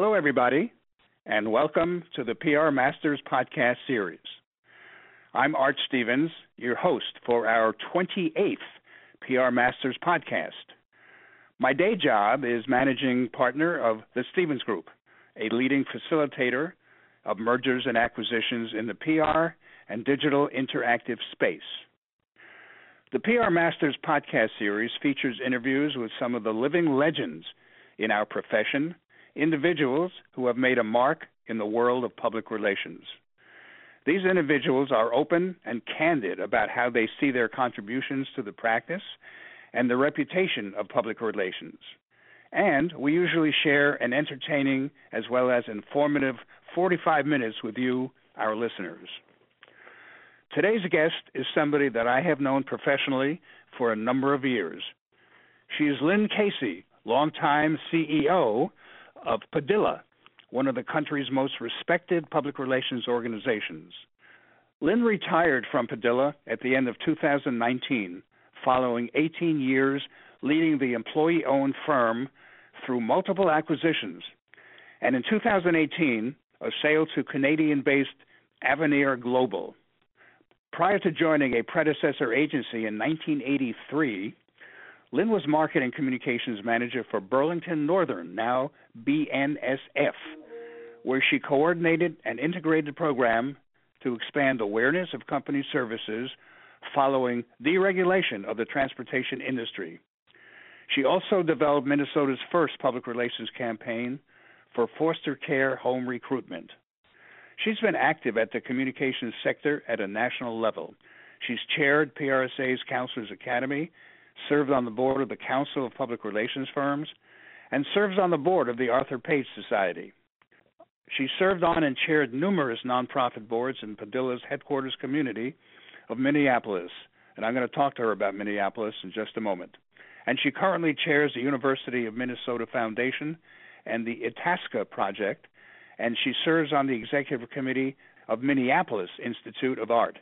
Hello, everybody, and welcome to the PR Masters podcast series. I'm Art Stevens, your host for our 28th PR Masters podcast. My day job is managing partner of the Stevens Group, a leading facilitator of mergers and acquisitions in the PR and digital interactive space. The PR Masters podcast series features interviews with some of the living legends in our profession individuals who have made a mark in the world of public relations. These individuals are open and candid about how they see their contributions to the practice and the reputation of public relations. And we usually share an entertaining as well as informative 45 minutes with you, our listeners. Today's guest is somebody that I have known professionally for a number of years. She is Lynn Casey, longtime CEO of Padilla, one of the country's most respected public relations organizations. Lynn retired from Padilla at the end of 2019, following 18 years leading the employee owned firm through multiple acquisitions, and in 2018, a sale to Canadian based Avenir Global. Prior to joining a predecessor agency in 1983, Lynn was marketing communications manager for Burlington Northern, now BNSF, where she coordinated an integrated program to expand awareness of company services following deregulation of the transportation industry. She also developed Minnesota's first public relations campaign for foster care home recruitment. She's been active at the communications sector at a national level. She's chaired PRSA's Counselors Academy served on the board of the Council of Public Relations Firms, and serves on the board of the Arthur Page Society. She served on and chaired numerous nonprofit boards in Padilla's headquarters community of Minneapolis, and I'm going to talk to her about Minneapolis in just a moment. And she currently chairs the University of Minnesota Foundation and the Itasca Project, and she serves on the executive committee of Minneapolis Institute of Art.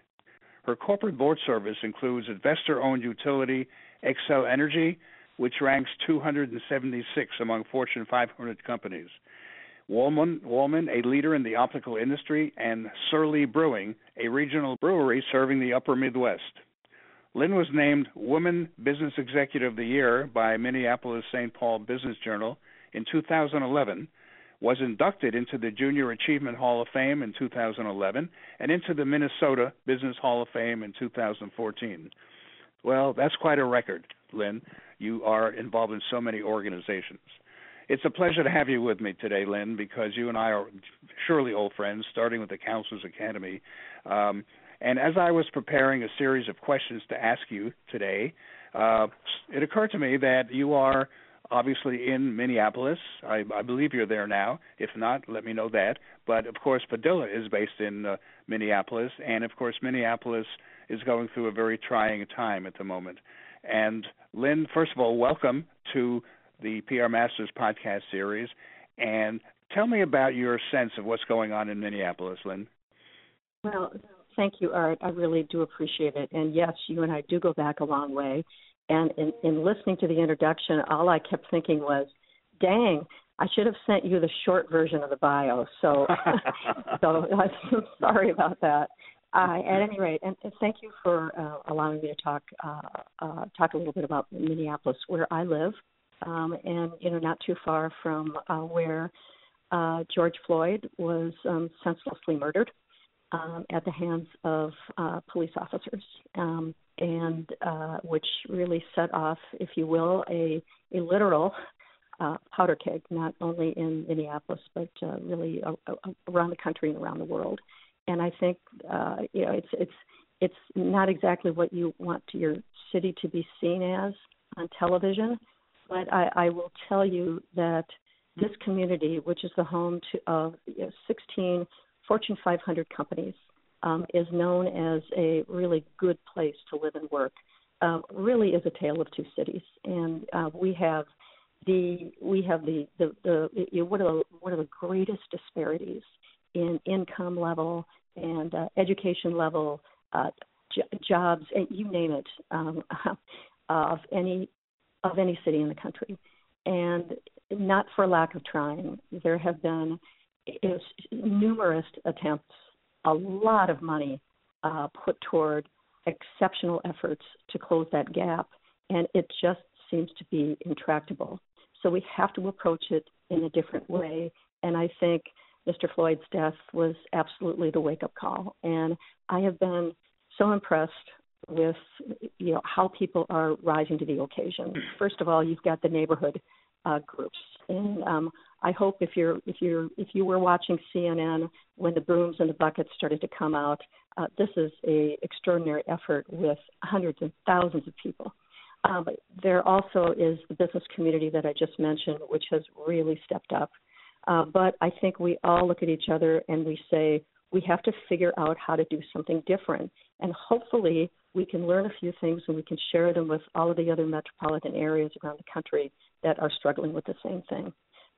Her corporate board service includes investor owned utility Xcel Energy, which ranks 276 among Fortune 500 companies. Walman, Walman, a leader in the optical industry, and Surly Brewing, a regional brewery serving the upper Midwest. Lynn was named Woman Business Executive of the Year by Minneapolis St. Paul Business Journal in 2011, was inducted into the Junior Achievement Hall of Fame in 2011, and into the Minnesota Business Hall of Fame in 2014. Well, that's quite a record, Lynn. You are involved in so many organizations. It's a pleasure to have you with me today, Lynn, because you and I are surely old friends, starting with the Counselors Academy. Um, and as I was preparing a series of questions to ask you today, uh, it occurred to me that you are obviously in Minneapolis. I, I believe you're there now. If not, let me know that. But of course, Padilla is based in uh, Minneapolis, and of course, Minneapolis is going through a very trying time at the moment. And Lynn, first of all, welcome to the PR Masters podcast series. And tell me about your sense of what's going on in Minneapolis, Lynn. Well, thank you, Art. I really do appreciate it. And yes, you and I do go back a long way. And in, in listening to the introduction, all I kept thinking was, dang, I should have sent you the short version of the bio. So, so I'm sorry about that. Uh, at any rate, and, and thank you for uh, allowing me to talk uh, uh, talk a little bit about Minneapolis, where I live, um, and you know, not too far from uh, where uh, George Floyd was um, senselessly murdered um, at the hands of police officers, um, and which really set off, if you will, a a literal powder keg, not only in Minneapolis but really uh, around the country and around the world and I think uh, you know it's it's it's not exactly what you want your city to be seen as on television, but I, I will tell you that this community, which is the home to of you know, 16 Fortune 500 companies, um, is known as a really good place to live and work. Uh, really is a tale of two cities, and uh, we have the we have the the, the you know, one of the one of the greatest disparities in income level and uh, education level, uh, j- jobs, you name it, um, of any of any city in the country. And not for lack of trying. There have been numerous attempts, a lot of money uh, put toward exceptional efforts to close that gap, and it just seems to be intractable. So we have to approach it in a different way. And I think Mr. Floyd's death was absolutely the wake up call. And I have been so impressed with you know how people are rising to the occasion. First of all, you've got the neighborhood uh, groups, and um, I hope if you're if you're if you were watching CNN when the brooms and the buckets started to come out, uh, this is a extraordinary effort with hundreds and thousands of people. Um, there also is the business community that I just mentioned, which has really stepped up. Uh, but I think we all look at each other and we say we have to figure out how to do something different. And hopefully, we can learn a few things and we can share them with all of the other metropolitan areas around the country that are struggling with the same thing.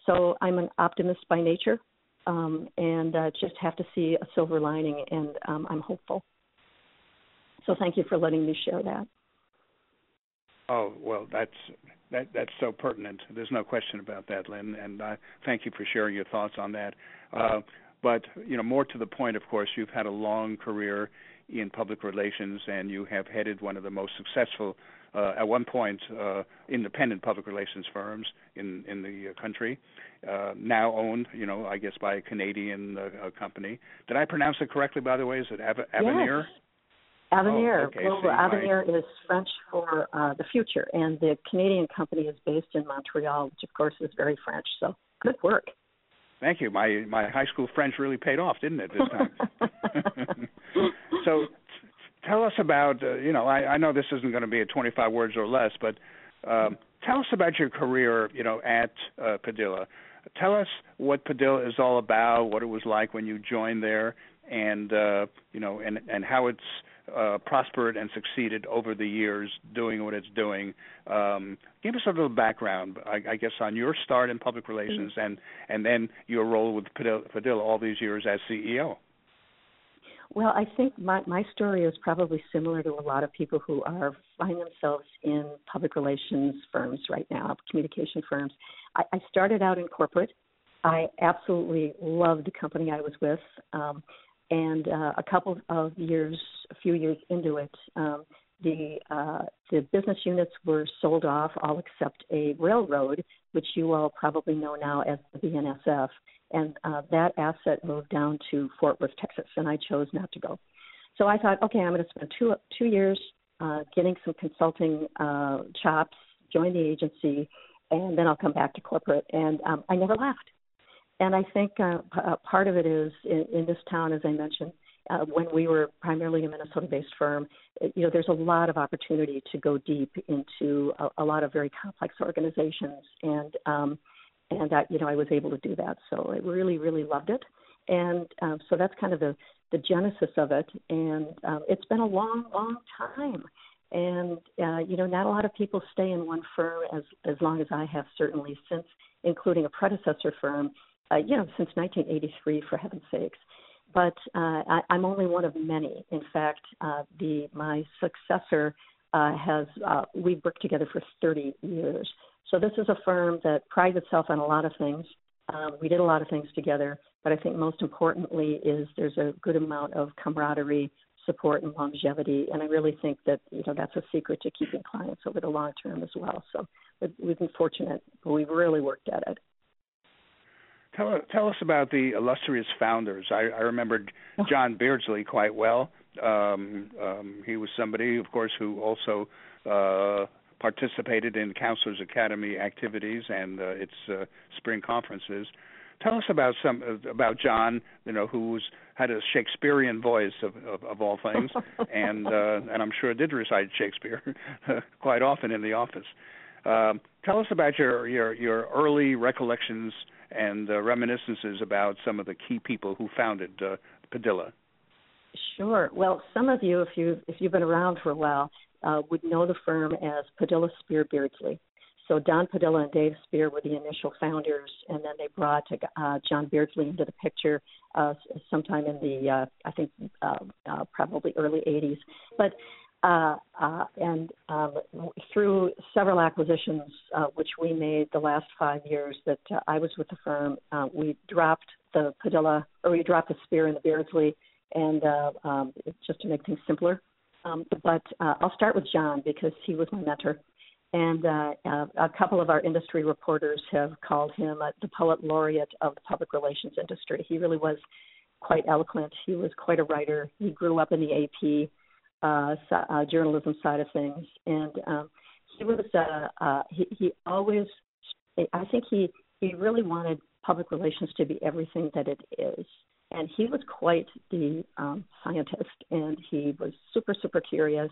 So I'm an optimist by nature, um, and uh, just have to see a silver lining, and um, I'm hopeful. So thank you for letting me share that. Oh well, that's that that's so pertinent. There's no question about that, Lynn, and uh, thank you for sharing your thoughts on that. Uh, but you know, more to the point, of course, you've had a long career in public relations, and you have headed one of the most successful, uh, at one point, uh, independent public relations firms in in the country. Uh, now owned, you know, I guess by a Canadian uh, company. Did I pronounce it correctly, by the way? Is it Av- Avenir? Yes. Avenir. Oh, okay. Global Avenir is French for uh, the future, and the Canadian company is based in Montreal, which of course is very French. So good work. Thank you. My my high school French really paid off, didn't it this time? so tell us about uh, you know I, I know this isn't going to be a 25 words or less, but um, tell us about your career you know at uh, Padilla. Tell us what Padilla is all about, what it was like when you joined there, and uh, you know and and how it's uh, prospered and succeeded over the years doing what it's doing. Um, give us a little background, I, I, guess, on your start in public relations and and then your role with Padilla all these years as CEO. Well, I think my my story is probably similar to a lot of people who are find themselves in public relations firms right now, communication firms. I, I started out in corporate. I absolutely loved the company I was with. Um, and uh, a couple of years, a few years into it, um, the uh, the business units were sold off, all except a railroad, which you all probably know now as the BNSF, and uh, that asset moved down to Fort Worth, Texas, and I chose not to go. So I thought, okay, I'm going to spend two two years uh, getting some consulting uh, chops, join the agency, and then I'll come back to corporate. And um, I never left and I think uh, uh, part of it is in, in this town, as I mentioned, uh, when we were primarily a Minnesota-based firm, you know, there's a lot of opportunity to go deep into a, a lot of very complex organizations, and um, and that you know I was able to do that. So I really, really loved it, and um, so that's kind of the the genesis of it. And um, it's been a long, long time, and uh, you know, not a lot of people stay in one firm as as long as I have, certainly since including a predecessor firm uh, you know, since 1983, for heaven's sakes. But uh, I, I'm only one of many. In fact, uh, the my successor uh, has uh, we've worked together for 30 years. So this is a firm that prides itself on a lot of things. Um, we did a lot of things together, but I think most importantly is there's a good amount of camaraderie, support, and longevity. And I really think that you know that's a secret to keeping clients over the long term as well. So we've been fortunate, we've really worked at it. Tell, tell us about the illustrious founders. I, I remembered oh. John Beardsley quite well. Um, um, he was somebody, of course, who also uh, participated in Counselors Academy activities and uh, its uh, spring conferences. Tell us about some about John, you know, who's had a Shakespearean voice of, of, of all things, and uh, and I'm sure did recite Shakespeare quite often in the office. Um, tell us about your your your early recollections and uh, reminiscences about some of the key people who founded uh, Padilla. Sure. Well, some of you, if you if you've been around for a while, uh, would know the firm as Padilla Spear Beardsley. So Don Padilla and Dave Spear were the initial founders, and then they brought uh, John Beardsley into the picture uh, sometime in the uh, I think uh, uh, probably early '80s. But Uh, uh, and um, through several acquisitions, uh, which we made the last five years that uh, I was with the firm, uh, we dropped the Padilla, or we dropped the Spear and the Beardsley, and uh, um, just to make things simpler. Um, but uh, I'll start with John because he was my mentor. And uh, uh, a couple of our industry reporters have called him uh, the poet laureate of the public relations industry. He really was quite eloquent. He was quite a writer. He grew up in the AP uh, uh, journalism side of things, and um, he was uh, uh, he, he always. I think he he really wanted public relations to be everything that it is, and he was quite the um, scientist, and he was super super curious,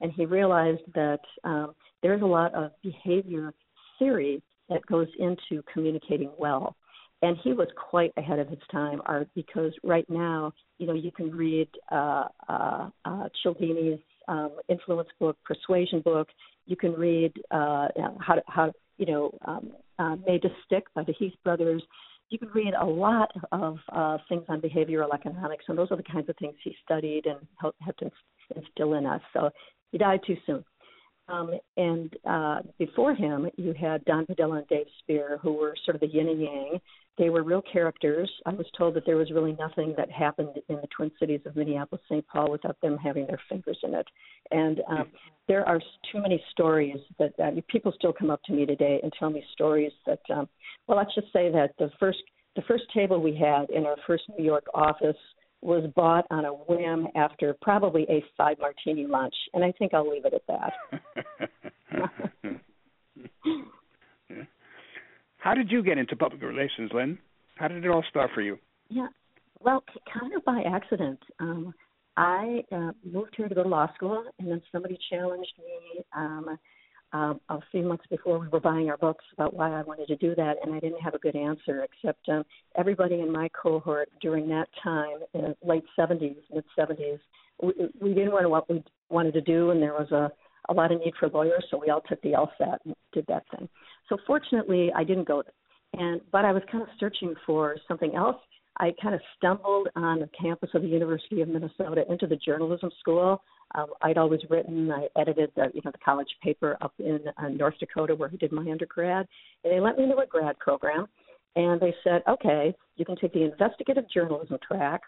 and he realized that um, there's a lot of behavior theory that goes into communicating well and he was quite ahead of his time, Art, because right now, you know, you can read uh, uh, uh, Cialdini's um, influence book, Persuasion book. You can read uh, how to, how you know um, uh, Made to Stick by the Heath brothers. You can read a lot of uh, things on behavioral economics, and those are the kinds of things he studied and helped instill in us. So he died too soon. Um, and uh, before him, you had Don Padilla and Dave Spear, who were sort of the yin and yang. They were real characters. I was told that there was really nothing that happened in the Twin Cities of Minneapolis, St. Paul, without them having their fingers in it. And um, there are too many stories that people still come up to me today and tell me stories that, um, well, let's just say that the first the first table we had in our first New York office was bought on a whim after probably a five martini lunch, and I think I'll leave it at that. How did you get into public relations, Lynn? How did it all start for you? Yeah, well, kind of by accident. Um, I uh, moved here to go to law school, and then somebody challenged me. Um, uh, a few months before we were buying our books about why I wanted to do that, and I didn't have a good answer. Except um, everybody in my cohort during that time, in the late 70s, mid 70s, we, we didn't know what we wanted to do, and there was a a lot of need for lawyers, so we all took the LSAT and did that thing. So fortunately, I didn't go, and but I was kind of searching for something else. I kind of stumbled on the campus of the University of Minnesota into the journalism school um, I'd always written. I edited the you know the college paper up in uh, North Dakota where he did my undergrad, and they let me into a grad program, and they said, okay, you can take the investigative journalism track,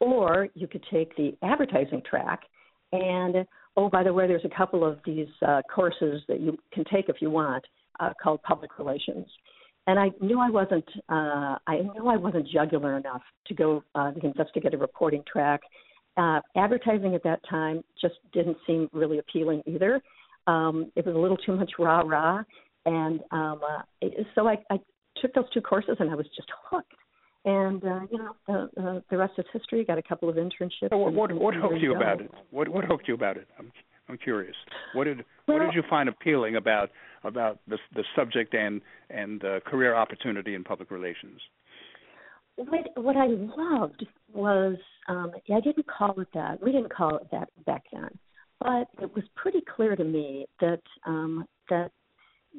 or you could take the advertising track, and oh by the way, there's a couple of these uh, courses that you can take if you want uh, called public relations. And I knew I wasn't uh, I knew I wasn't jugular enough to go uh, the investigative reporting track uh, advertising at that time just didn't seem really appealing either. Um, it was a little too much rah rah, and um, uh, so I, I took those two courses and I was just hooked. And uh, you know, the, uh, the rest is history. Got a couple of internships. So what what, what hooked you about it? What what hooked you about it? I'm I'm curious. What did well, what did you find appealing about about the the subject and and uh, career opportunity in public relations? what what I loved was um, I didn't call it that. We didn't call it that back then, but it was pretty clear to me that um, that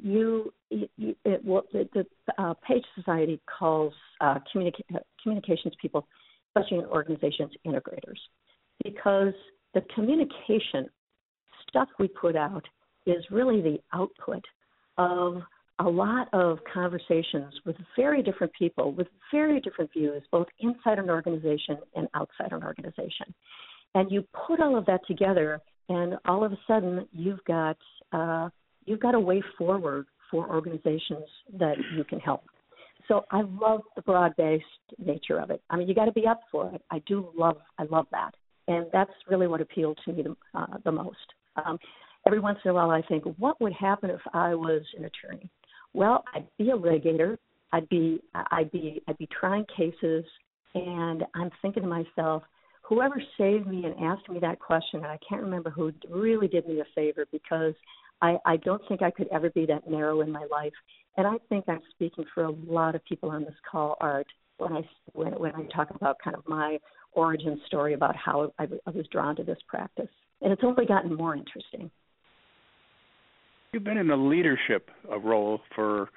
you, you it, well, the, the uh, Page Society calls uh, communica- communications people, especially in organizations, integrators, because the communication stuff we put out is really the output of a lot of conversations with very different people with very different views, both inside an organization and outside an organization. And you put all of that together, and all of a sudden you've got uh, you've got a way forward for organizations that you can help. So I love the broad-based nature of it. I mean, you got to be up for it. I do love I love that, and that's really what appealed to me the, uh, the most. Um, every once in a while, I think, what would happen if I was an attorney? Well, I'd be a litigator. I'd be I'd be I'd be trying cases, and I'm thinking to myself, whoever saved me and asked me that question, and I can't remember who really did me a favor because I, I don't think I could ever be that narrow in my life. And I think I'm speaking for a lot of people on this call, Art, when I when, when I talk about kind of my origin story about how I, I was drawn to this practice. And it's only gotten more interesting. You've been in a leadership uh, role for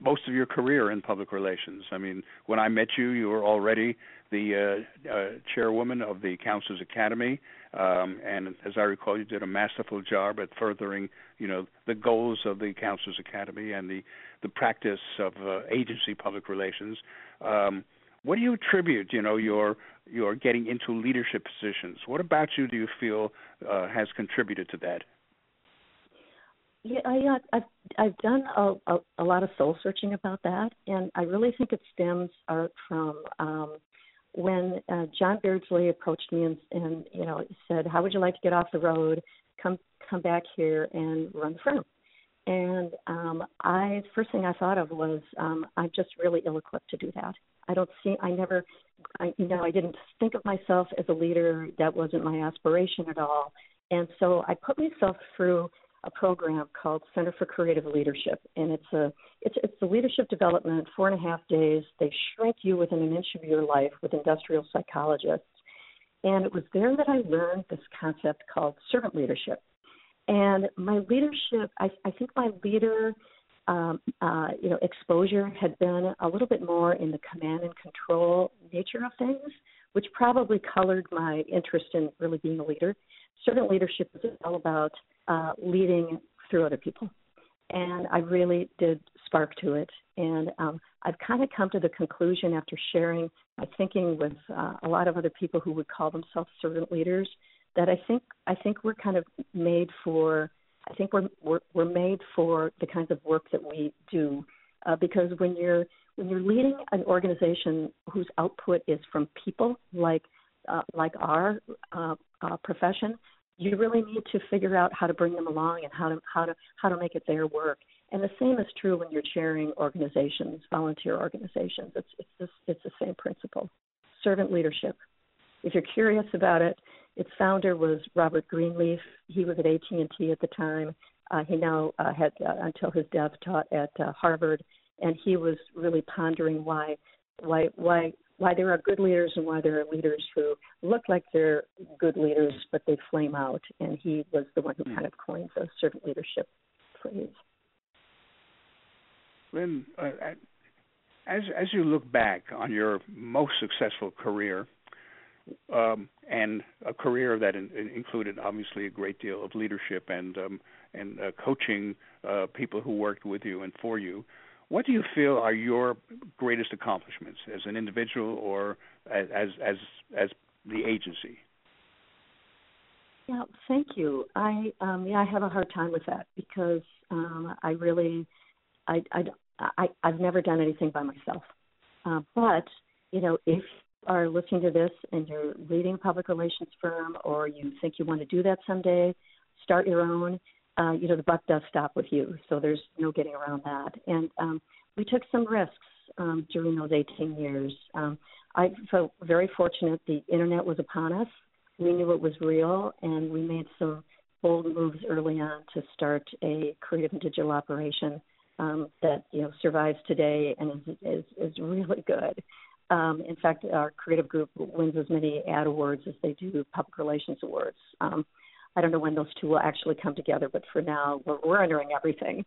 most of your career in public relations. I mean, when I met you, you were already the uh, uh, chairwoman of the Counselors Academy. Um, and as I recall, you did a masterful job at furthering, you know, the goals of the Counselors Academy and the the practice of uh, agency public relations. Um, what do you attribute, you know, your your getting into leadership positions? What about you do you feel uh, has contributed to that? Yeah, I, I've I've done a, a, a lot of soul searching about that, and I really think it stems art from um, when uh, John Beardsley approached me and, and you know said, "How would you like to get off the road? Come come back here and run the firm." And um, I first thing I thought of was um, I'm just really ill-equipped to do that. I don't see. I never, I, you know, I didn't think of myself as a leader. That wasn't my aspiration at all. And so I put myself through a program called Center for Creative Leadership, and it's a it's it's a leadership development, four and a half days. They shrink you within an inch of your life with industrial psychologists, and it was there that I learned this concept called servant leadership. And my leadership, I, I think my leader, um, uh, you know, exposure had been a little bit more in the command and control nature of things, which probably colored my interest in really being a leader. Servant leadership is all about uh, leading through other people. And I really did spark to it. And um, I've kind of come to the conclusion after sharing my thinking with uh, a lot of other people who would call themselves servant leaders that I think I think we're kind of made for I think we're we're, we're made for the kinds of work that we do uh, because when you're when you're leading an organization whose output is from people like uh, like our uh, uh, profession, you really need to figure out how to bring them along and how to how to how to make it their work. And the same is true when you're chairing organizations, volunteer organizations. It's it's this, it's the same principle. Servant leadership. If you're curious about it, its founder was Robert Greenleaf. He was at AT&T at the time. Uh, he now uh, had uh, until his death taught at uh, Harvard, and he was really pondering why why why why there are good leaders and why there are leaders who look like they're good leaders but they flame out. And he was the one who mm. kind of coined the servant leadership phrase. Lynn, uh, as as you look back on your most successful career, um, and a career that in, included obviously a great deal of leadership and um, and uh, coaching uh, people who worked with you and for you, what do you feel are your greatest accomplishments as an individual or as as as the agency? Yeah, thank you. I um, yeah, I have a hard time with that because um, I really, I, I, I I've never done anything by myself. Uh, but you know, if you are listening to this and you're leading a public relations firm, or you think you want to do that someday, start your own uh, you know, the buck does stop with you. So there's no getting around that. And um, we took some risks um, during those 18 years. Um, I felt very fortunate. The internet was upon us. We knew it was real, and we made some bold moves early on to start a creative and digital operation um, that you know survives today and is is, is really good. Um, in fact, our creative group wins as many ad awards as they do public relations awards. Um, I don't know when those two will actually come together, but for now, we're, we're entering everything.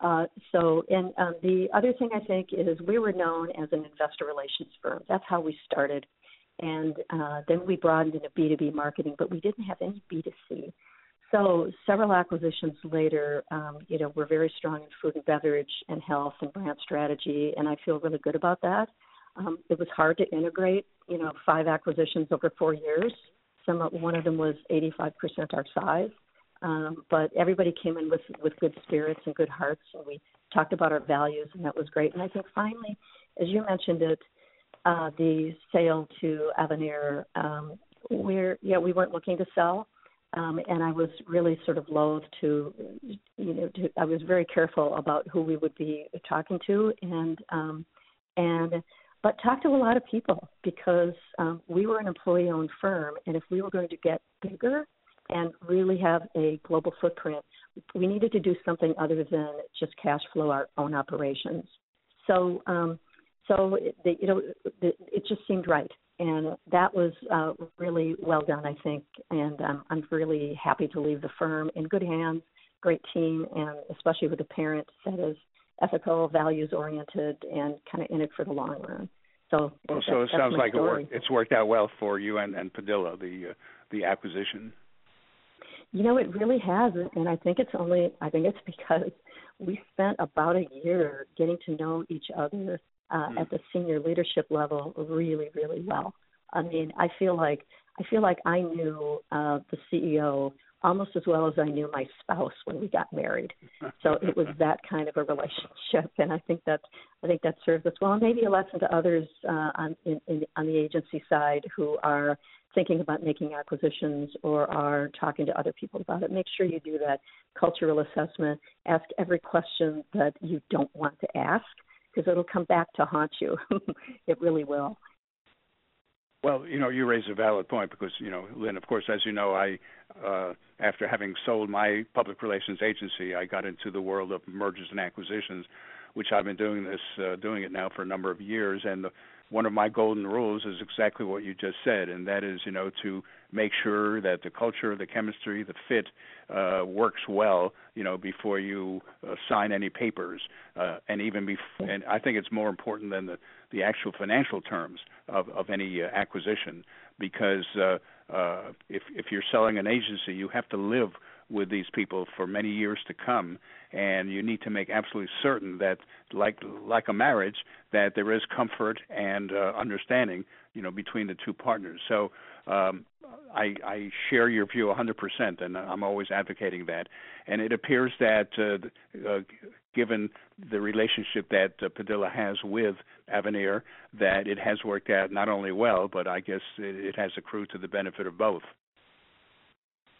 Uh, so, and um, the other thing I think is we were known as an investor relations firm. That's how we started. And uh, then we broadened into B2B marketing, but we didn't have any B2C. So several acquisitions later, um, you know, we're very strong in food and beverage and health and brand strategy, and I feel really good about that. Um, it was hard to integrate, you know, five acquisitions over four years, some one of them was 85% our size, um, but everybody came in with with good spirits and good hearts, and we talked about our values, and that was great. And I think finally, as you mentioned it, uh, the sale to Avenir, um, we're yeah we weren't looking to sell. Um, and I was really sort of loath to, you know, to, I was very careful about who we would be talking to, and um, and but talk to a lot of people because um, we were an employee owned firm, and if we were going to get bigger and really have a global footprint, we needed to do something other than just cash flow our own operations. So, um, so it, the, you know, the, it just seemed right, and that was uh, really well done, I think. And um, I'm really happy to leave the firm in good hands, great team, and especially with a parent that is ethical, values oriented, and kind of in it for the long run. So, well, so it sounds like it worked, it's worked out well for you and, and Padilla, the uh, the acquisition? You know, it really has, and I think it's only I think it's because we spent about a year getting to know each other uh, mm. at the senior leadership level really, really well. I mean, I feel like I feel like I knew uh, the CEO almost as well as I knew my spouse when we got married. So it was that kind of a relationship, and I think that I think that serves us well. And maybe a lesson to others uh, on in, in, on the agency side who are thinking about making acquisitions or are talking to other people about it. Make sure you do that cultural assessment. Ask every question that you don't want to ask because it'll come back to haunt you. it really will. Well, you know, you raise a valid point because, you know, Lynn, of course, as you know, I, uh, after having sold my public relations agency, I got into the world of mergers and acquisitions, which I've been doing this, uh, doing it now for a number of years. And the, one of my golden rules is exactly what you just said, and that is, you know, to make sure that the culture, the chemistry, the fit uh, works well, you know, before you uh, sign any papers, uh, and even before. and I think it's more important than the the actual financial terms of of any uh, acquisition, because uh, uh, if if you're selling an agency, you have to live with these people for many years to come and you need to make absolutely certain that like like a marriage that there is comfort and uh, understanding you know between the two partners so um, I, I share your view 100%, and I'm always advocating that. And it appears that, uh, uh, given the relationship that uh, Padilla has with Avenir, that it has worked out not only well, but I guess it, it has accrued to the benefit of both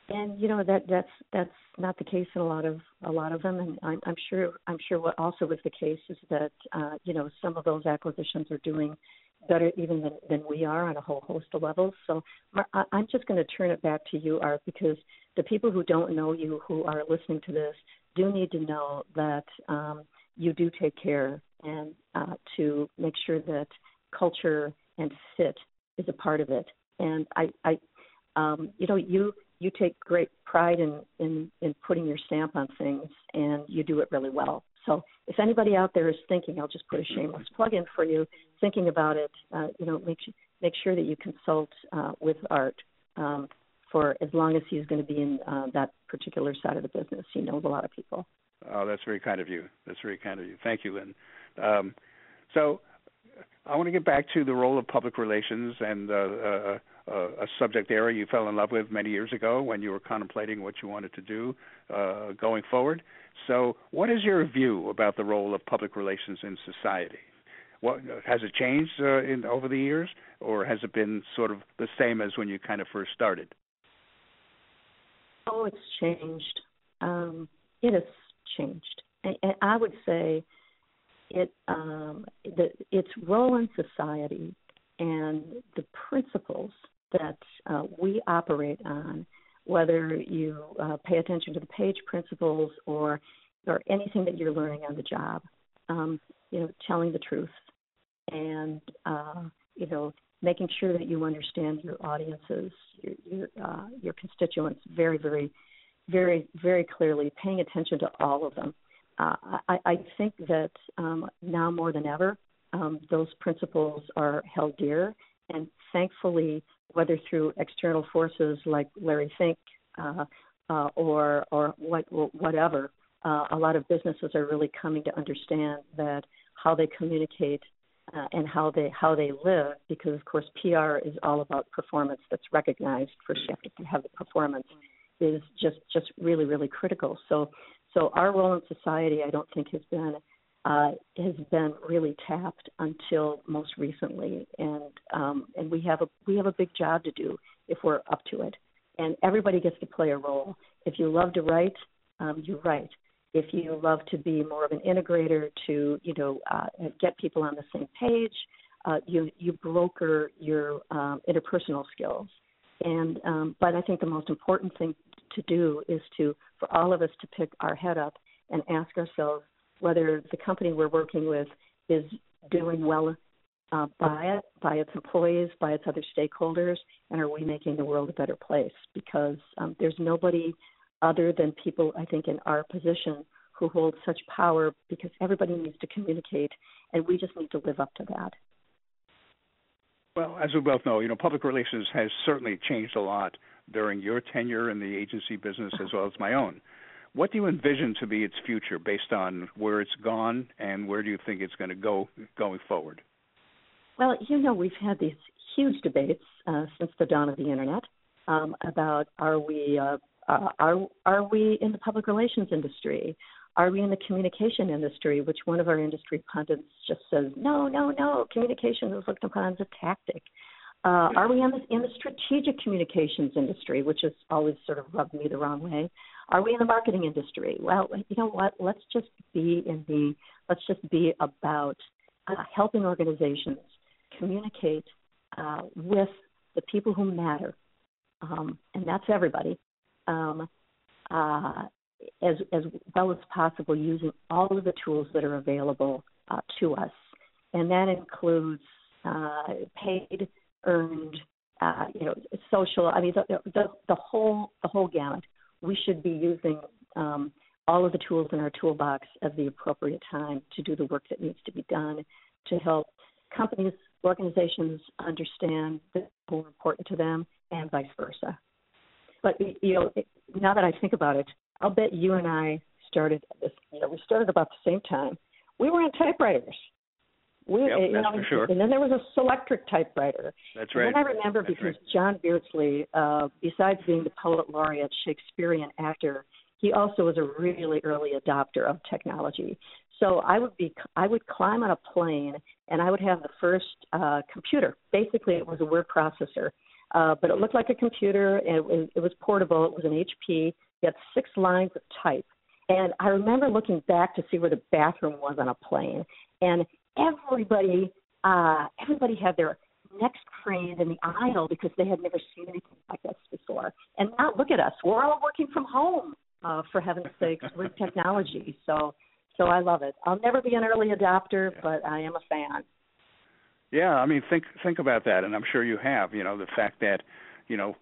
and you know that that's that's not the case in a lot of a lot of them. And i'm i'm sure i'm sure what also was the case is that uh you know some of those acquisitions are doing better even than than we are on a whole host of levels. So I, i'm just going to turn it back to you art because the people who don't know you who are listening to this do need to know that um you do take care and uh to make sure that culture and fit is a part of it. And i i um you know you you take great pride in, in in putting your stamp on things and you do it really well. So if anybody out there is thinking i'll just put a shameless plug in for you thinking about it uh, you know make make sure that you consult uh, with art um, for as long as he's going to be in uh, that particular side of the business. He knows a lot of people. Oh that's very kind of you. That's very kind of you. Thank you lynn. Um, so i want to get back to the role of public relations and a subject area you fell in love with many years ago when you were contemplating what you wanted to do uh, going forward. So, what is your view about the role of public relations in society? What has it changed uh, in over the years, or has it been sort of the same as when you kind of first started? Oh, it's changed. Um, it has changed, and, and I would say it um, the, its role in society and the principles that uh, we operate on, whether you uh, pay attention to the page principles or or anything that you're learning on the job. Um, you know, telling the truth and uh, you know making sure that you understand your audiences, your your, uh, your constituents very, very, very, very clearly, paying attention to all of them. Uh, I, I think that um, now more than ever, um, those principles are held dear, and thankfully, whether through external forces like Larry Fink uh, uh, or or what, whatever, uh, a lot of businesses are really coming to understand that how they communicate uh, and how they how they live, because of course PR is all about performance that's recognized. First, you have to have the performance is just just really really critical. So so our role in society, I don't think has been uh, has been really tapped until most recently, and um, and we have a we have a big job to do if we're up to it. And everybody gets to play a role. If you love to write, um, you write. If you love to be more of an integrator to you know uh, get people on the same page, uh, you you broker your um, interpersonal skills. And um, but I think the most important thing to do is to for all of us to pick our head up and ask ourselves whether the company we're working with is doing well uh, by it, by its employees, by its other stakeholders, and are we making the world a better place? Because um, there's nobody other than people, I think, in our position who hold such power because everybody needs to communicate, and we just need to live up to that. Well, as we both know, you know, public relations has certainly changed a lot during your tenure in the agency business as well as my own. What do you envision to be its future based on where it's gone and where do you think it's going to go going forward? Well, you know, we've had these huge debates uh, since the dawn of the internet um, about are we uh, uh, are are we in the public relations industry? Are we in the communication industry? Which one of our industry pundits just says no, no, no. Communication is looked upon as a tactic. Uh, are we in the, in the strategic communications industry, which has always sort of rubbed me the wrong way? Are we in the marketing industry? Well, you know what? Let's just be in the let's just be about uh, helping organizations communicate uh, with the people who matter, um, and that's everybody, um, uh, as as well as possible, using all of the tools that are available uh, to us, and that includes uh, paid, earned, uh, you know, social. I mean, the, the the whole the whole gamut. We should be using um, all of the tools in our toolbox at the appropriate time to do the work that needs to be done to help companies organizations understand that people are important to them and vice versa. But you know, now that I think about it, I'll bet you and I started this. You know, we started about the same time. We were on typewriters. We, yep, you know, for sure. And then there was a Selectric typewriter. That's right. And then I remember that's because right. John Beardsley, uh, besides being the poet laureate, Shakespearean actor, he also was a really early adopter of technology. So I would be I would climb on a plane and I would have the first uh, computer. Basically, it was a word processor, uh, but it looked like a computer. And it it was portable. It was an HP. It had six lines of type. And I remember looking back to see where the bathroom was on a plane, and everybody uh, everybody had their necks craned in the aisle because they had never seen anything like this before. And now look at us. We're all working from home, uh, for heaven's sakes, with technology. So so I love it. I'll never be an early adopter, yeah. but I am a fan. Yeah, I mean, think think about that, and I'm sure you have. You know, the fact that you know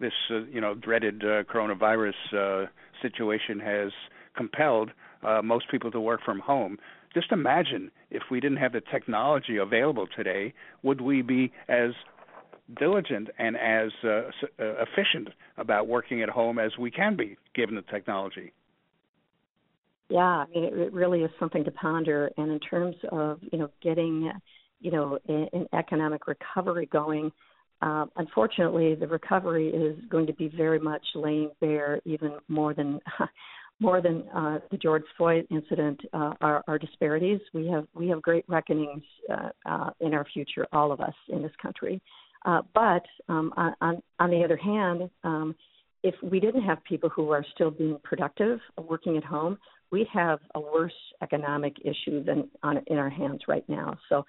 this uh, you know dreaded uh, coronavirus uh, situation has compelled uh, most people to work from home. Just imagine if we didn't have the technology available today, would we be as diligent and as uh, uh, efficient about working at home as we can be given the technology? Yeah, I mean, it, really is something to ponder. And in terms of you know getting you know an economic recovery going, uh, unfortunately, the recovery is going to be very much laying bare even more than more than uh, the George Floyd incident uh, our, our disparities. We have we have great reckonings uh, uh, in our future, all of us in this country. Uh, but um, on on the other hand, um, if we didn't have people who are still being productive, working at home, we have a worse economic issue than on in our hands right now. So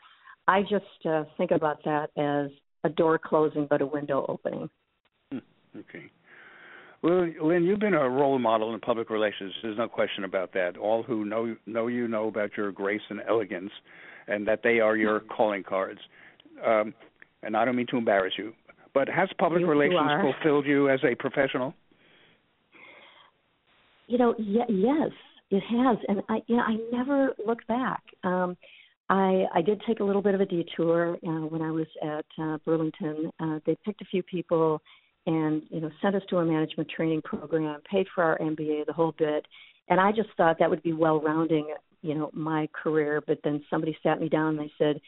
I just uh, think about that as a door closing but a window opening. Hmm, okay. Well, Lynn, you've been a role model in public relations. There's no question about that. All who know know you know about your grace and elegance, and that they are your calling cards. Um, and I don't mean to embarrass you, but has public you, relations you fulfilled you as a professional? You know, y- yes, it has, and I, you know, I never look back. Um, I, I did take a little bit of a detour uh, when I was at uh, Burlington. Uh, they picked a few people, and you know, sent us to a management training program, paid for our MBA, the whole bit. And I just thought that would be well rounding, you know, my career. But then somebody sat me down and they said,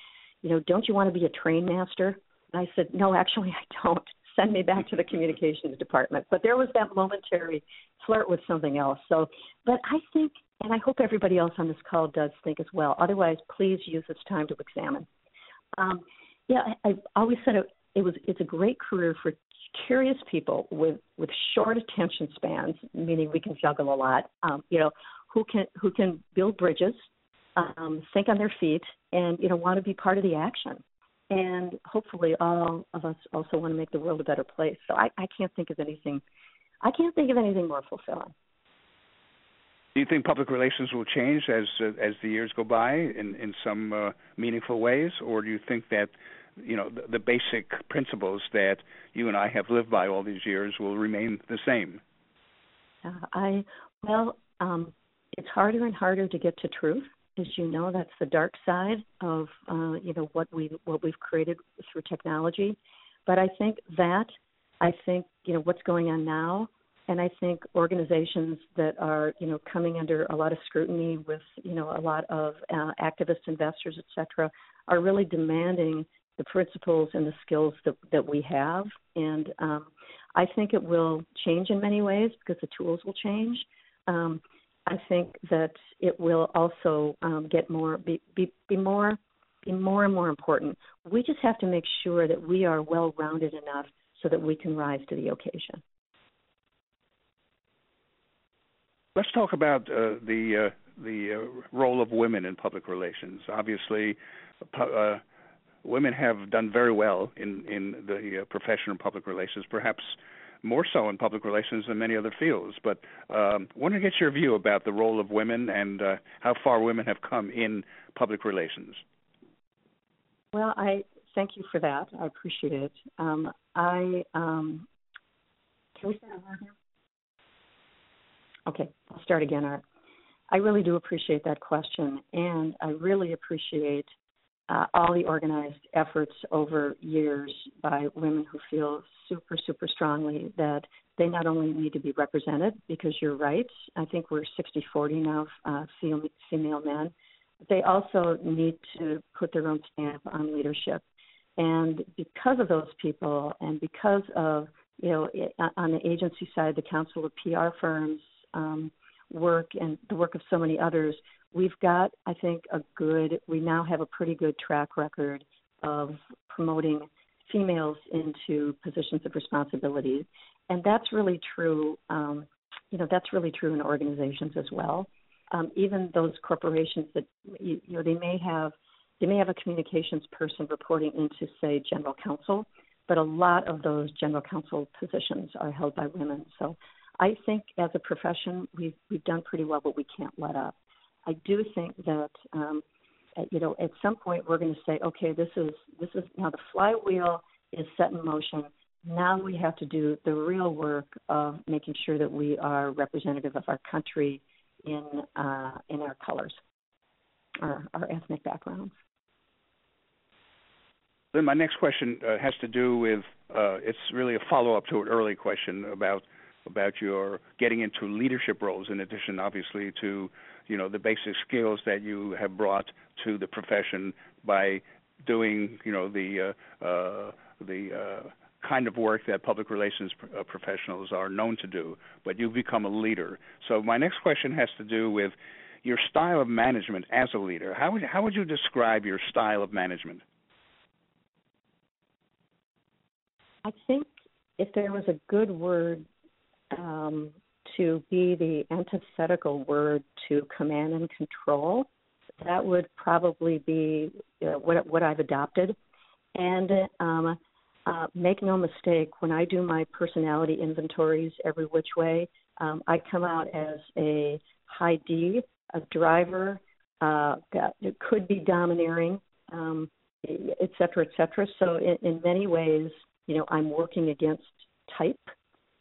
you know, don't you want to be a train master? And I said, no, actually, I don't send me back to the communications department. But there was that momentary flirt with something else. So, but I think, and I hope everybody else on this call does think as well. Otherwise, please use this time to examine. Um, yeah, I, I've always said it, it was it's a great career for curious people with with short attention spans, meaning we can juggle a lot. Um, you know, who can who can build bridges, um, think on their feet, and you know want to be part of the action and hopefully all of us also want to make the world a better place. So I, I can't think of anything I can't think of anything more fulfilling. Do you think public relations will change as uh, as the years go by in in some uh, meaningful ways, or do you think that you know the, the basic principles that you and I have lived by all these years will remain the same? Uh, I well, um, it's harder and harder to get to truth as you know, that's the dark side of uh, you know what we what we've created through technology. But I think that I think you know what's going on now, and I think organizations that are you know coming under a lot of scrutiny with you know a lot of uh, activist investors, et cetera, are really demanding the principles and the skills that that we have, and um, I think it will change in many ways because the tools will change. Um, I think that it will also um, get more be, be, be more be more and more important. We just have to make sure that we are well rounded enough so that we can rise to the occasion. Let's talk about uh, the uh, the uh, role of women in public relations. Obviously, uh, women have done very well in in the uh, profession of public relations. Perhaps more so in public relations than many other fields. But um, want to get your view about the role of women and uh, how far women have come in public relations. Well, I thank you for that. I appreciate it. Um, I um, can we start over here? Okay, I'll start again, Art. I really do appreciate that question, and I really appreciate uh, all the organized efforts over years by women who feel super, super strongly that they not only need to be represented, because you're right, I think we're 60 40 now, uh, female men, but they also need to put their own stamp on leadership. And because of those people, and because of, you know, on the agency side, the Council of PR Firms um, work and the work of so many others, we've got, I think, a good, we now have a pretty good track record of promoting females into positions of responsibility. And that's really true, um, you know, that's really true in organizations as well. Um, even those corporations that, you, you know, they may have, they may have a communications person reporting into, say, general counsel, but a lot of those general counsel positions are held by women. So I think as a profession, we've, we've done pretty well, but we can't let up. I do think that um, you know at some point we're going to say, okay, this is this is now the flywheel is set in motion. Now we have to do the real work of making sure that we are representative of our country in uh, in our colors, our, our ethnic backgrounds. Then my next question uh, has to do with uh, it's really a follow up to an early question about about your getting into leadership roles in addition obviously to you know the basic skills that you have brought to the profession by doing you know the uh, uh, the uh, kind of work that public relations uh, professionals are known to do, but you've become a leader. So my next question has to do with your style of management as a leader. How would how would you describe your style of management? I think if there was a good word um, to be the antithetical word to command and control. That would probably be uh, what what I've adopted. And um, uh, make no mistake, when I do my personality inventories every which way, um, I come out as a high D, a driver uh, that could be domineering, um, et cetera, et cetera. So in, in many ways, you know, I'm working against type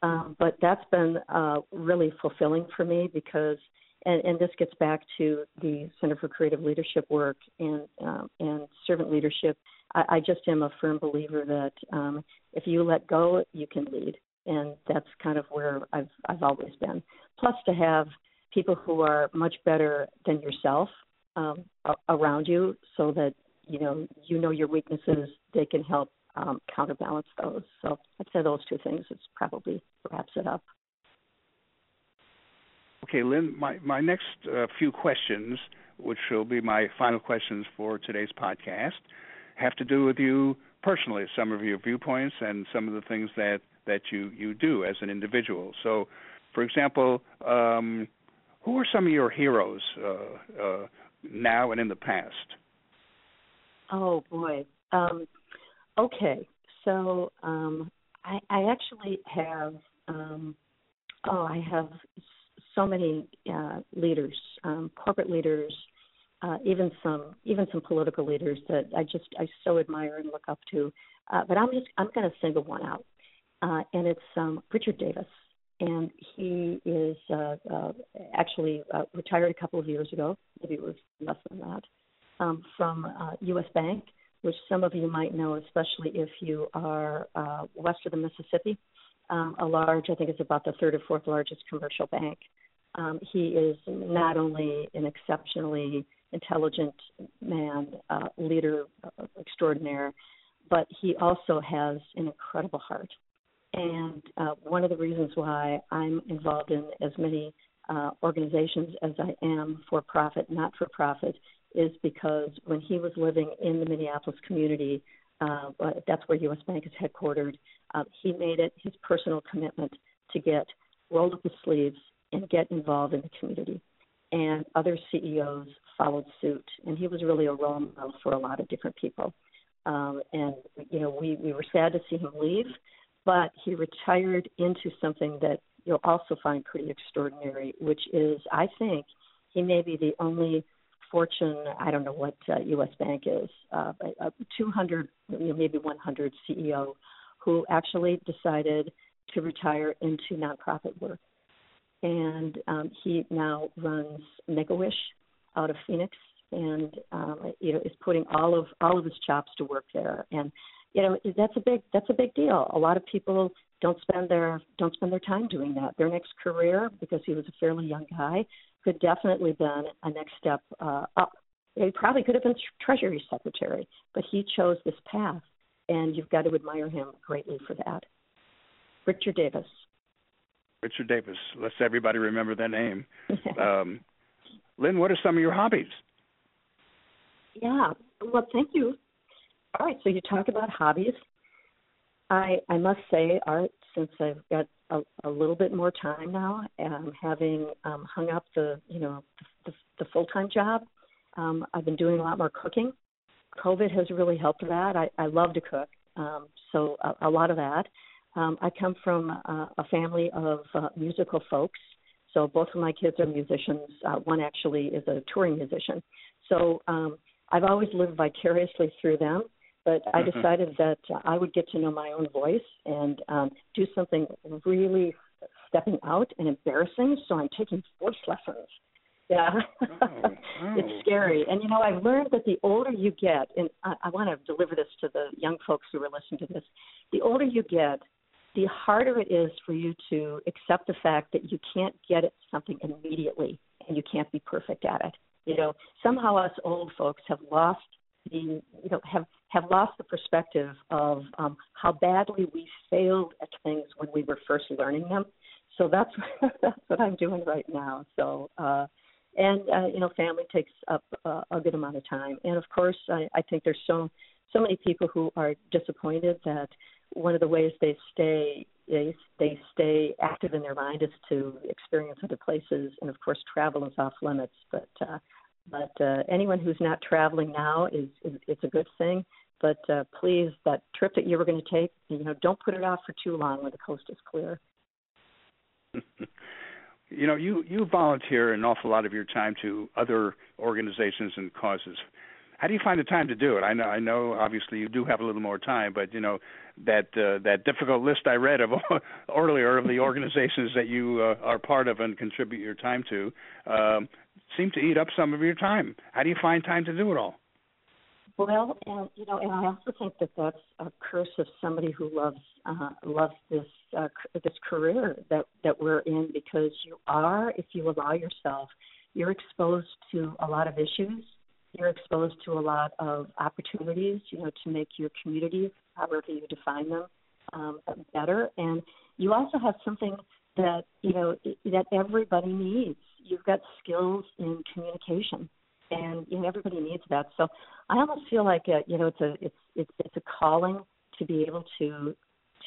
um, but that's been uh, really fulfilling for me because, and, and, this gets back to the Center for Creative Leadership work and uh, and servant leadership. I, I, just am a firm believer that um, if you let go, you can lead, and that's kind of where I've I've always been. Plus, to have people who are much better than yourself um, around you, so that you know you know your weaknesses, they can help um, counterbalance those. So I'd say those two things is probably wraps it up. Okay, Lynn, my, my next uh, few questions, which will be my final questions for today's podcast, have to do with you personally, some of your viewpoints and some of the things that, that you, you do as an individual. So, for example, um, who are some of your heroes uh, uh, now and in the past? Oh, boy. Um, Okay, so um, I, I actually have um, oh I have so many uh, leaders, um, corporate leaders, uh, even some even some political leaders that I just I so admire and look up to. Uh, but I'm just I'm going to single one out, uh, and it's um, Richard Davis, and he is uh, uh, actually uh, retired a couple of years ago, maybe it was less than that, um, from uh, U.S. Bank which some of you might know, especially if you are uh, west of the Mississippi. Um, a large, I think it's about the third or fourth largest commercial bank. Um, he is not only an exceptionally intelligent man, uh, leader uh, extraordinaire, but he also has an incredible heart. And uh, one of the reasons why I'm involved in as many uh, organizations as I am for profit, not for profit, is because when he was living in the Minneapolis community, uh, that's where U.S. Bank is headquartered, uh, he made it his personal commitment to get rolled up his sleeves and get involved in the community. And other CEOs followed suit, and he was really a role model for a lot of different people. Um, and you know, we we were sad to see him leave, but he retired into something that you'll also find pretty extraordinary, which is, I think, he may be the only Fortune, I don't know what uh, U.S. Bank is, uh, a a 200, you know, maybe 100 CEO who actually decided to retire into nonprofit work. And um, he now runs Make a Wish out of Phoenix, and um, you know is putting all of all of his chops to work there. And you know that's a big that's a big deal. A lot of people don't spend their don't spend their time doing that. Their next career, because he was a fairly young guy, could definitely been a next step uh, up. He probably could have been Treasury Secretary, but he chose this path, and you've got to admire him greatly for that. Richard Davis. Richard Davis. Let's everybody remember that name. um, Lynn, what are some of your hobbies? Yeah, well, thank you. All right, so you talk about hobbies. I I must say, Art, since I've got a, a little bit more time now, um, having um, hung up the you know the, the, the full time job, um, I've been doing a lot more cooking. COVID has really helped that. I, I love to cook, um, so a, a lot of that. Um, I come from uh, a family of uh, musical folks, so both of my kids are musicians. Uh, one actually is a touring musician. So um, I've always lived vicariously through them but I mm-hmm. decided that uh, I would get to know my own voice and um, do something really stepping out and embarrassing. So I'm taking voice lessons. Yeah, oh, oh. it's scary. And you know, I've learned that the older you get, and I, I want to deliver this to the young folks who are listening to this. The older you get, the harder it is for you to accept the fact that you can't get at something immediately and you can't be perfect at it. You know, somehow us old folks have lost the you know have have lost the perspective of um, how badly we failed at things when we were first learning them. So that's that's what I'm doing right now. So uh, and uh, you know, family takes up uh, a good amount of time, and of course, I, I think there's so so many people who are disappointed that one of the ways they stay they they stay active in their mind is to experience other places, and of course, travel is off limits. But uh, but uh, anyone who's not traveling now is, is it's a good thing. But uh, please, that trip that you were going to take, you know, don't put it off for too long when the coast is clear. you know, you you volunteer an awful lot of your time to other organizations and causes. How do you find the time to do it? I know, I know. Obviously, you do have a little more time, but you know that uh, that difficult list I read of earlier of the organizations that you uh, are part of and contribute your time to. Um, seem to eat up some of your time. How do you find time to do it all? Well, and you know, and I also think that that's a curse of somebody who loves uh, loves this uh, this career that that we're in because you are, if you allow yourself, you're exposed to a lot of issues. You're exposed to a lot of opportunities, you know, to make your community, however you define them, um, better. And you also have something that you know that everybody needs you've got skills in communication, and you know everybody needs that. So I almost feel like uh, you know it's a it's it's it's a calling to be able to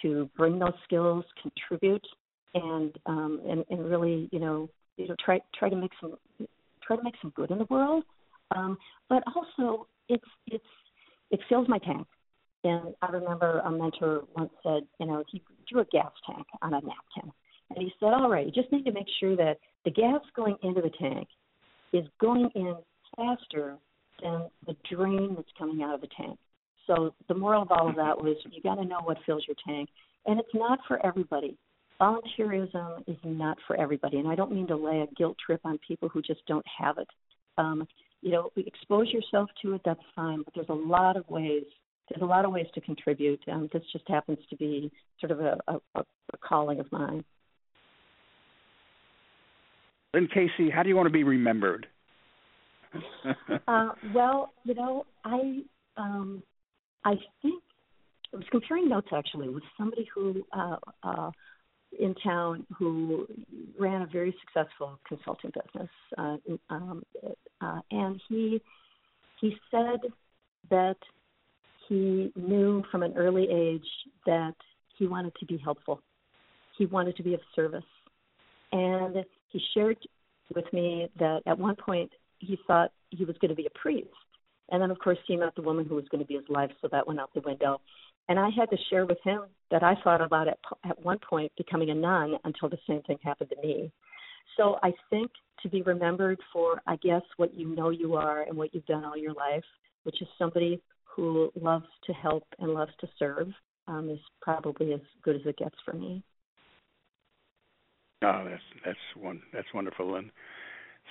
to bring those skills, contribute, and um, and and really you know you know try try to make some try to make some good in the world. Um, but also it's it's it fills my tank. And I remember a mentor once said, you know, he drew a gas tank on a napkin. And he said, all right, you just need to make sure that the gas going into the tank is going in faster than the drain that's coming out of the tank. So the moral of all of that was you got to know what fills your tank, and it's not for everybody. Volunteerism is not for everybody, and I don't mean to lay a guilt trip on people who just don't have it. Um, you know, expose yourself to it. That's fine, but there's a lot of ways. There's a lot of ways to contribute. Um, this just happens to be sort of a, a, a calling of mine. Lynn Casey, how do you want to be remembered? uh, well, you know, I um, I think I was comparing notes actually with somebody who uh, uh, in town who ran a very successful consulting business, uh, um, uh, and he he said that he knew from an early age that he wanted to be helpful. He wanted to be of service, and he shared with me that at one point he thought he was going to be a priest, and then of course he met the woman who was going to be his life, so that went out the window. And I had to share with him that I thought about at, at one point becoming a nun until the same thing happened to me. So I think to be remembered for, I guess, what you know you are and what you've done all your life, which is somebody who loves to help and loves to serve, um, is probably as good as it gets for me. Oh, that's that's one that's wonderful, Lynn.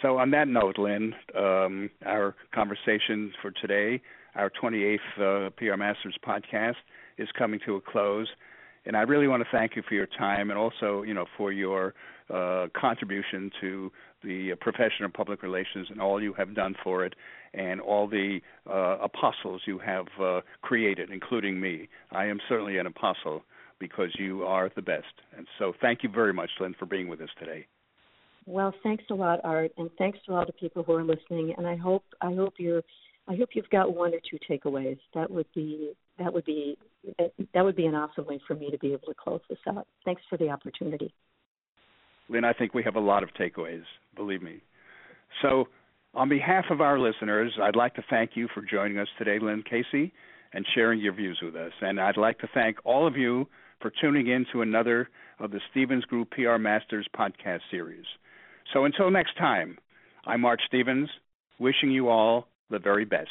So on that note, Lynn, um, our conversation for today, our 28th uh, PR Masters podcast, is coming to a close. And I really want to thank you for your time and also, you know, for your uh, contribution to the profession of public relations and all you have done for it and all the uh, apostles you have uh, created, including me. I am certainly an apostle because you are the best. And so thank you very much, Lynn, for being with us today. Well, thanks a lot, Art, and thanks to all the people who are listening. And I hope I hope you're I hope you've got one or two takeaways. That would be that would be that would be an awesome way for me to be able to close this out. Thanks for the opportunity. Lynn, I think we have a lot of takeaways, believe me. So, on behalf of our listeners, I'd like to thank you for joining us today, Lynn Casey, and sharing your views with us. And I'd like to thank all of you for tuning in to another of the Stevens Group PR Masters podcast series. So, until next time, I'm Art Stevens, wishing you all the very best.